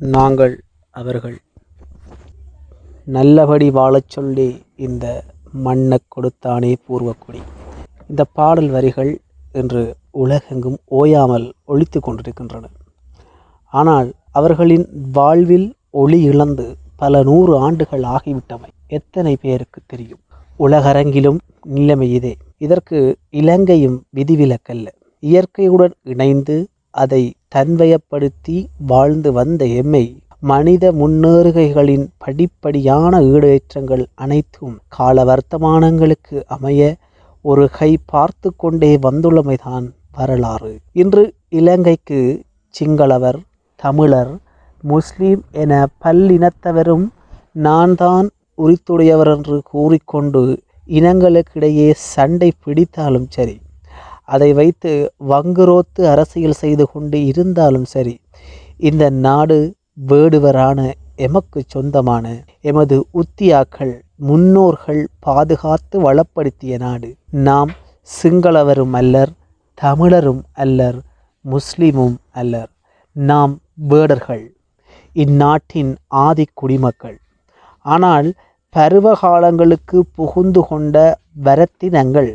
நாங்கள் அவர்கள். நல்லபடி வாழச் சொல்லி இந்த மண்ணை கொடுத்தானே பூர்வக்குடி. இந்த பாடல் வரிகள் இன்று உலகெங்கும் ஓயாமல் ஒழித்து கொண்டிருக்கின்றன. ஆனால் அவர்களின் வாழ்வில் ஒளி இழந்து பல நூறு ஆண்டுகள் ஆகிவிட்டமை எத்தனை பேருக்கு தெரியும்? உலகரங்கிலும் நிலைமை இதே. இதற்கு இலங்கையும் விதிவிலக்கல்ல. இயற்கையுடன் இணைந்து அதை தன்வயப்படுத்தி வாழ்ந்து வந்த எம்மை மனித முன்னேறுகைகளின் படிப்படியான ஈடேற்றங்கள் அனைத்தும் கால வர்த்தமானங்களுக்கு அமைய ஒரு கை பார்த்து கொண்டே வந்துள்ளமைதான் வரலாறு. இன்று இலங்கைக்கு சிங்களவர் தமிழர் முஸ்லீம் என பல்லினத்தவரும் நான் தான் உரித்துடையவர் என்று கூறிக்கொண்டு இனங்களுக்கிடையே சண்டை பிடித்தாலும் சரி அதை வைத்து வங்குரோத்து அரசியல் செய்து கொண்டு இருந்தாலும் சரி இந்த நாடு வேடுவரான எமக்கு சொந்தமான எமது உத்தியாக்கள் முன்னோர்கள் பாதுகாத்து வளப்படுத்திய நாடு. நாம் சிங்களவரும் அல்லர் தமிழரும் அல்லர் முஸ்லீமும் அல்லர். நாம் வேடர்கள் இந்நாட்டின் ஆதி குடிமக்கள். ஆனால் பருவகாலங்களுக்கு புகுந்து கொண்ட வரத்தினங்கள்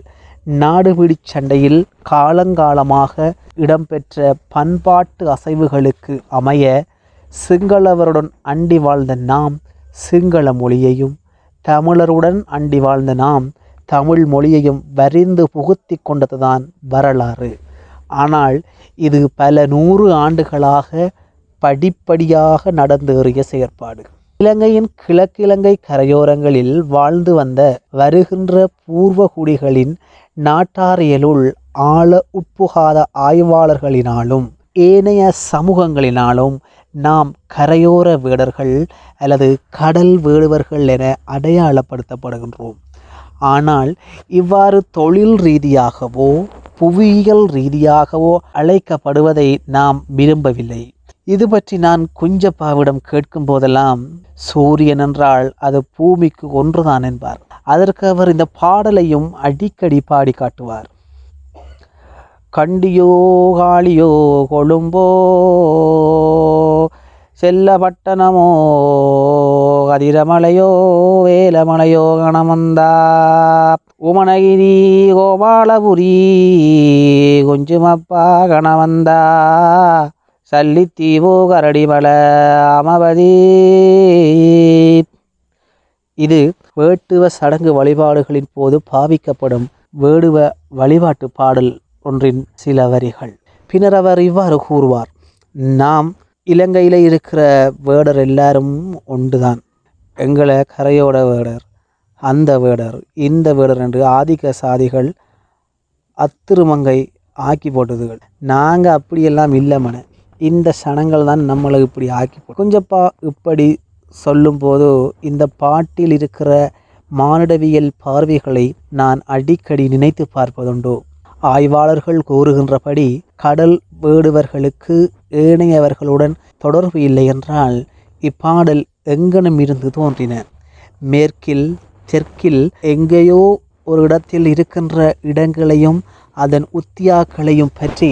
நாடுபிடி சண்டையில் காலங்காலமாக இடம்பெற்ற பண்பாட்டு அசைவுகளுக்கு அமைய சிங்களவருடன் அண்டி வாழ்ந்த நாம் சிங்கள மொழியையும் தமிழருடன் அண்டி வாழ்ந்த நாம் தமிழ் மொழியையும் வரிந்து புகுத்தி கொண்டதுதான் வரலாறு. ஆனால் இது பல நூறு ஆண்டுகளாக படிப்படியாக நடந்தேறிய செயற்பாடு. இலங்கையின் கிழக்கிழங்கை கரையோரங்களில் வாழ்ந்து வந்த வருகின்ற பூர்வகுடிகளின் நாட்டாரியலுள் ஆழ உட்புகாத ஆய்வாளர்களினாலும் ஏனைய சமூகங்களினாலும் நாம் கரையோர வேடர்கள் அல்லது கடல் வேடுவர்கள் என அடையாளப்படுத்தப்படுகின்றோம். ஆனால் இவ்வாறு தொழில் ரீதியாகவோ புவியியல் ரீதியாகவோ அழைக்கப்படுவதை நாம் விரும்பவில்லை. இது பற்றி நான் குஞ்சப்பாவிடம் கேட்கும் போதெல்லாம் சூரியன் என்றால் அது பூமிக்கு ஒன்றுதான் என்பார். அதற்கு அவர் இந்த பாடலையும் அடிக்கடி பாடி காட்டுவார். கண்டியோ காளியோ கொழும்போ செல்லப்பட்டணமோ கதிரமலையோ வேலமலையோ கணமந்தா உமனகிரி கோபாலபுரி கொஞ்சமப்பா கணவந்தா சல்லித்தீவோ கரடிமல அமபதி. இது வேட்டுவ சடங்கு வழிபாடுகளின் போது பாவிக்கப்படும் வேடுவ வழிபாட்டு பாடல் ஒன்றின் சில வரிகள். பின்னர் அவர் இவ்வாறு கூறுவார் நாம் இலங்கையில் இருக்கிற வேடர் எல்லாரும் ஒன்றுதான். எங்களை கரையோட வேடர் அந்த வேடர் இந்த வேடர் என்று ஆதிக்க சாதிகள் அத்திருமங்கை ஆக்கி போட்டதுகள். நாங்கள் அப்படியெல்லாம் இல்லை மன இந்த சனங்கள் தான் நம்மளை இப்படி ஆக்கி கொஞ்சப்பா இப்படி சொல்லும்போது இந்த பாட்டில் இருக்கிற மானுடவியல் பார்வைகளை நான் அடிக்கடி நினைத்து பார்ப்பதுண்டோ. ஆய்வாளர்கள் கூறுகின்றபடி கடல் வேடுவர்களுக்கு ஏனையவர்களுடன் தொடர்பு இல்லை என்றால் இப்பாடல் எங்கனம் இருந்து தோன்றின? மேற்கில் தெற்கில் எங்கேயோ ஒரு இடத்தில் இருக்கின்ற இடங்களையும் அதன் உத்தியாக்களையும் பற்றி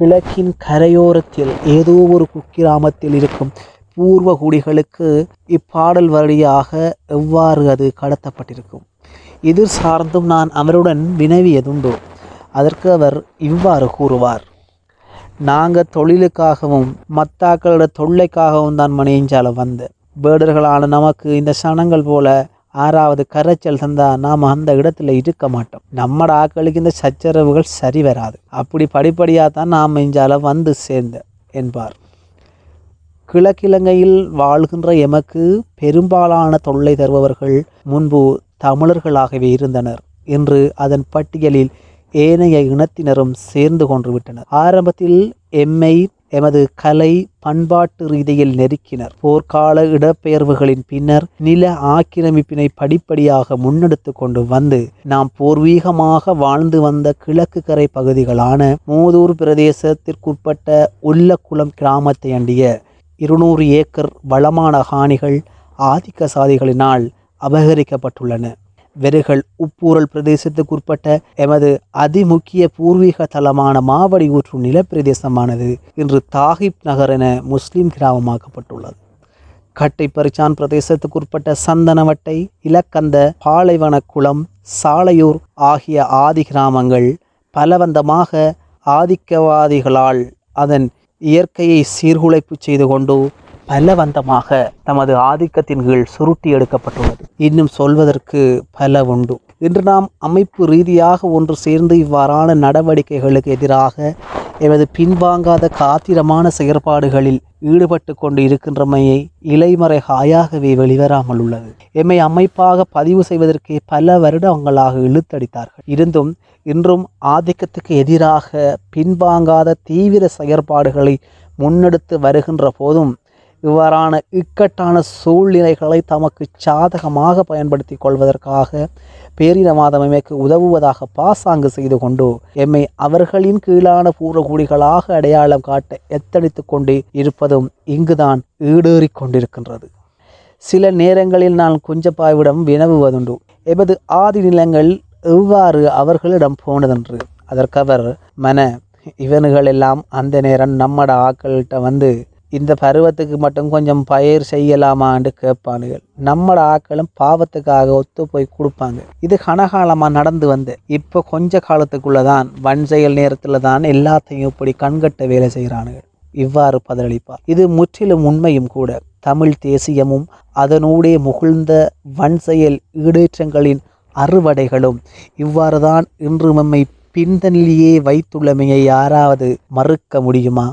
கிழக்கின் கரையோரத்தில் ஏதோ ஒரு குக்கிராமத்தில் இருக்கும் பூர்வகுடிகளுக்கு இப்பாடல் வழியாக எவ்வாறு அது கடத்தப்பட்டிருக்கும்? எதிர் சார்ந்தும் நான் அவருடன் வினவியதுண்டோ? அதற்கு அவர் இவ்வாறு கூறுவார். நாங்கள் தொழிலுக்காகவும் மத்தாக்களோட தொல்லைக்காகவும் தான் மணியஞ்சால வந்த வேடர்களான நமக்கு இந்த சனங்கள் போல ஆறாவது கரைச்சல் தந்தா நாம் அந்த இடத்துல இருக்க மாட்டோம். நம்மட ஆக்களுக்கு இந்த சச்சரவுகள் சரி வராது. அப்படி படிப்படியாக தான் நாம் இஞ்சால வந்து சேர்ந்த என்பார். கிழக்கிழங்கையில் வாழ்கின்ற எமக்கு பெரும்பாலான தொல்லை தருபவர்கள் முன்பு தமிழர்களாகவே இருந்தனர். இன்று அதன் பட்டியலில் ஏனைய இனத்தினரும் சேர்ந்து கொண்டு விட்டனர். ஆரம்பத்தில் எம்மை எமது கலை பண்பாட்டு ரீதியில் நெருக்கினர். போர்க்கால இடப்பெயர்வுகளின் பின்னர் நில ஆக்கிரமிப்பினை படிப்படியாக முன்னெடுத்து கொண்டு வந்து நாம் பூர்வீகமாக வாழ்ந்து வந்த கிழக்கு கரை பகுதிகளான மூதூர் பிரதேசத்திற்குட்பட்ட உல்லக்குளம் கிராமத்தை அண்டிய இருநூறு ஏக்கர் வளமான காணிகள் ஆதிக்க சாதிகளினால் அபகரிக்கப்பட்டுள்ளன. வெறுகள் உப்பூரல் பிரதேசத்துக்குட்பட்ட எமது அதிமுக்கிய பூர்வீக தலமான மாவடி ஊற்று நிலப்பிரதேசமானது இன்று தாகிப் நகர் என முஸ்லீம் கிராமமாக்கப்பட்டுள்ளது. பிரதேசத்துக்கு பிரதேசத்துக்குட்பட்ட சந்தனவட்டை இலக்கந்த பாலைவனக்குளம் சாலையூர் ஆகிய ஆதி கிராமங்கள் பலவந்தமாக ஆதிக்கவாதிகளால் அதன் இயற்கையை சீர்குலைப்பு செய்து கொண்டு பலவந்தமாக தமது ஆதிக்கத்தின் கீழ் சுருட்டி எடுக்கப்பட்டுள்ளது. இன்னும் சொல்வதற்கு பல உண்டு. இன்று நாம் அமைப்பு ரீதியாக ஒன்று சேர்ந்து இவ்வாறான நடவடிக்கைகளுக்கு எதிராக எமது பின்வாங்காத காத்திரமான செயற்பாடுகளில் ஈடுபட்டு கொண்டு இருக்கின்றமையை இலைமறைகாயாகவே வெளிவராமல் உள்ளது. எம்மை அமைப்பாக பதிவு செய்வதற்கே பல வருடங்களாக இழுத்தடித்தார்கள். இருந்தும் இன்றும் ஆதிக்கத்துக்கு எதிராக பின்வாங்காத தீவிர செயற்பாடுகளை முன்னெடுத்து வருகின்ற போதும் இவ்வாறான இக்கட்டான சூழ்நிலைகளை தமக்கு சாதகமாக பயன்படுத்தி கொள்வதற்காக பேரினவாதம் எமக்கு உதவுவதாக பாசாங்கு செய்து கொண்டு எம்மை அவர்களின் கீழான பூர்வகுடிகளாக அடையாளம் காட்ட எத்தனித்து கொண்டு இருப்பதும் இங்குதான் ஈடேறிக் கொண்டிருக்கின்றது. சில நேரங்களில் நான் குஞ்சப்பாய்விடம் வினவுவதுண்டு. எமது ஆதி நிலங்கள் எவ்வாறு அவர்களிடம் போனதென்று. அதற்கவர் மன இவனுகள் எல்லாம் அந்த நேரம் நம்மட ஆக்கள்கிட்ட வந்து இந்த பருவத்துக்கு மட்டும் கொஞ்சம் பயிர் செய்யலாமான்னு கேட்பானுகள். நம்மளோட ஆக்களும் பாவத்துக்காக ஒத்து போய் கொடுப்பாங்க. இது கனகாலமாக நடந்து வந்து இப்போ கொஞ்ச காலத்துக்குள்ளே தான் வன் செயல் நேரத்தில் தான் எல்லாத்தையும் இப்படி கண்கட்ட வேலை செய்கிறானுங்க இவ்வாறு பதிலளிப்பார். இது முற்றிலும் உண்மையும் கூட. தமிழ் தேசியமும் அதனூடே முகிழ்ந்த வன் செயல் ஈடேற்றங்களின் அறுவடைகளும் இவ்வாறு தான் இன்று நம்மை பின்தள்ளியே வைத்துள்ளமையை யாராவது மறுக்க முடியுமா?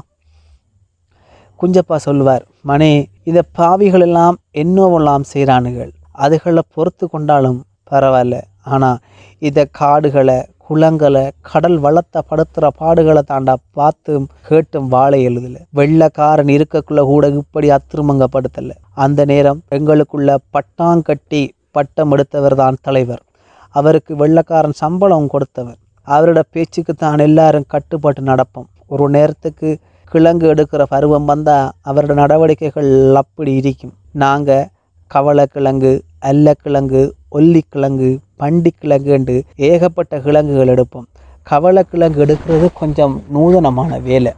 குஞ்சப்பா சொல்வார் மணி இந்த பாவிகள் எல்லாம் என்னோவெல்லாம் செய்கிறானுகள்? அதுகளை பொறுத்து கொண்டாலும் பரவாயில்ல. ஆனால் இந்த காடுகளை குளங்களை கடல் வளத்தை படுத்துகிற பாடுகளை தாண்டா பார்த்தும் கேட்டும் வாழை எழுதல. வெள்ளக்காரன் இருக்கக்குள்ள கூட இப்படி அத்திருமங்கப்படுத்தல. அந்த நேரம் எங்களுக்குள்ள பட்டாங்கட்டி பட்டம் எடுத்தவர் தான் தலைவர். அவருக்கு வெள்ளக்காரன் சம்பளம் கொடுத்தவர். அவரோட பேச்சுக்கு தான் எல்லாரும் கட்டுப்பட்டு நடப்போம். ஒரு நேரத்துக்கு கிழங்கு எடுக்கிற பருவம் வந்தால் அவரோட நடவடிக்கைகள் அப்படி இருக்கும். நாங்கள் கவளக்கிழங்கு அல்லக்கிழங்கு ஒல்லிக்கிழங்கு பண்டிக்கிழங்குண்டு ஏகப்பட்ட கிழங்குகள் எடுப்போம். கவளக்கிழங்கு எடுக்கிறது கொஞ்சம் நூதனமான வேலை.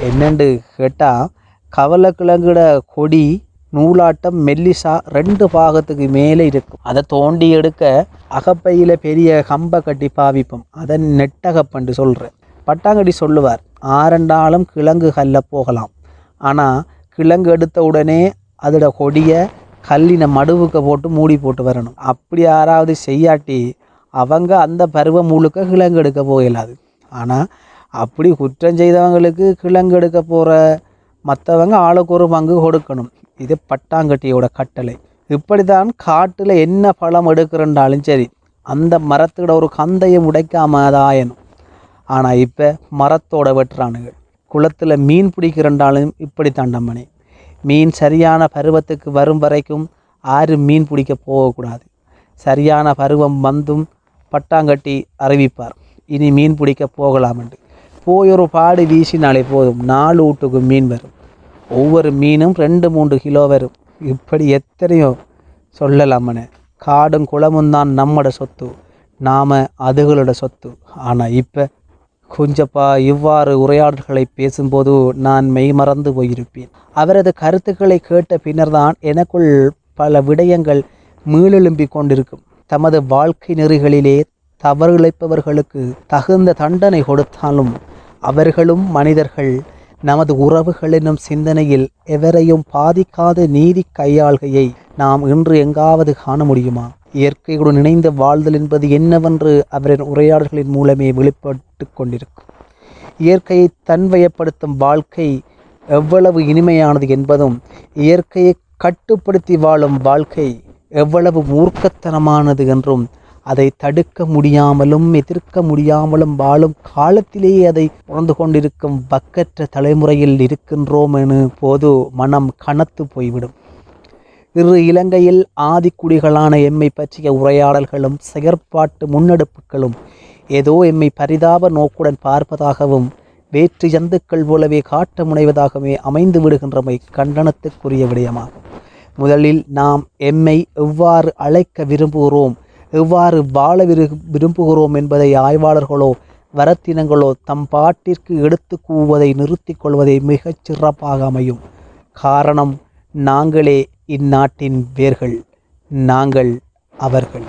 என்னென்று கேட்டால் கவளக்கிழங்குட கொடி நூலாட்டம் மெல்லிசா ரெண்டு பாகத்துக்கு மேலே இருக்கும். அதை தோண்டி எடுக்க அகப்பையில் பெரிய கம்பை கட்டி பாவிப்போம். அதை நெட்டகப்பண்டு சொல்கிறேன் பட்டாங்கடி சொல்லுவார் ஆரண்டாலும் கிழங்கு கல்ல போகலாம். ஆனால் கிழங்கு எடுத்த உடனே அதோட கொடியை கல்லின மடுவுக்க போட்டு மூடி போட்டு வரணும். அப்படி யாராவது செய்யாட்டி அவங்க அந்த பருவம் முழுக்க கிழங்கு எடுக்க போகலாது. ஆனால் அப்படி குற்றம் செய்தவங்களுக்கு கிழங்கு எடுக்க போகிற மற்றவங்க ஆளுக்கு ஒரு பங்கு கொடுக்கணும். இது பட்டாங்கட்டியோட கட்டளை. இப்படி தான் காட்டில் என்ன பழம் எடுக்கிறண்டாலும் சரி அந்த மரத்தோட ஒரு கந்தையை உடைக்காமதாயணும் ஆனால் இப்போ மரத்தோட வெட்டுறானுங்க. குளத்தில் மீன் பிடிக்கிறண்டாலும் இப்படி தாண்டம்மனே மீன் சரியான பருவத்துக்கு வரும் வரைக்கும் யாரும் மீன் பிடிக்க போகக்கூடாது. சரியான பருவம் வந்தும் பட்டாங்கட்டி அறிவிப்பார். இனி மீன் பிடிக்க போகலாமென்று. போய் ஒரு பாடு வீசினாலே போதும். நாலு வீட்டுக்கு மீன் வரும். ஒவ்வொரு மீனும் ரெண்டு மூன்று கிலோ வரும். இப்படி எத்தனையோ சொல்லலாமனே. காடும் குளமும் தான் நம்மட சொத்து. நாம் அதுகளோட சொத்து. ஆனால் இப்போ குஞ்சப்பா இவ்வாறு உரையாடல்களை பேசும்போது நான் மெய்மறந்து போயிருப்பேன். அவரது கருத்துக்களை கேட்ட பின்னர்தான் எனக்குள் பல விடயங்கள் மீளெலும்பி கொண்டிருக்கும். தமது வாழ்க்கை நெறிகளிலே தவறிழைப்பவர்களுக்கு தகுந்த தண்டனை கொடுத்தாலும் அவர்களும் மனிதர்கள் நமது உறவுகள் என்னும் சிந்தனையில் எவரையும் பாதிக்காத நீதி கையாள்கையை நாம் இன்று எங்காவது காண முடியுமா? இயற்கையுடன் இணைந்த வாழ்தல் என்பது என்னவென்று அவரின் உரையாடல்களின் மூலமே வெளிப்பட்டு கொண்டிருக்கும். இயற்கையை தன்வயப்படுத்தும் வாழ்க்கை எவ்வளவு இனிமையானது என்பதும் இயற்கையை கட்டுப்படுத்தி வாழும் வாழ்க்கை எவ்வளவு மூர்க்கத்தனமானது என்றும் அதை தடுக்க முடியாமலும் எதிர்க்க முடியாமலும் வாழும் காலத்திலேயே அதை உணர்ந்து கொண்டிருக்கும் பக்கற்ற தலைமுறையில் இருக்கின்றோம் என போது மனம் கனத்து போய்விடும். இரு இலங்கையில் ஆதிக்குடிகளான எம்மை பற்றிய உரையாடல்களும் செயற்பாட்டு முன்னெடுப்புகளும் ஏதோ எம்மை பரிதாப நோக்குடன் பார்ப்பதாகவும் வேற்று ஜந்துக்கள் போலவே காட்ட முனைவதாகவே அமைந்து விடுகின்றமை கண்டனத்துக்குரிய விடயமாகும். முதலில் நாம் எம்மை எவ்வாறு அழைக்க விரும்புகிறோம் எவ்வாறு வாழ விரு விரும்புகிறோம் என்பதை ஆய்வாளர்களோ வரத்தினங்களோ தம் பாட்டிற்கு எடுத்து கூவதை நிறுத்திக் கொள்வதை மிகச் சிறப்பாக அமையும். காரணம் நாங்களே இந்நாட்டின் வேர்கள் நாங்கள் அவர்கள்.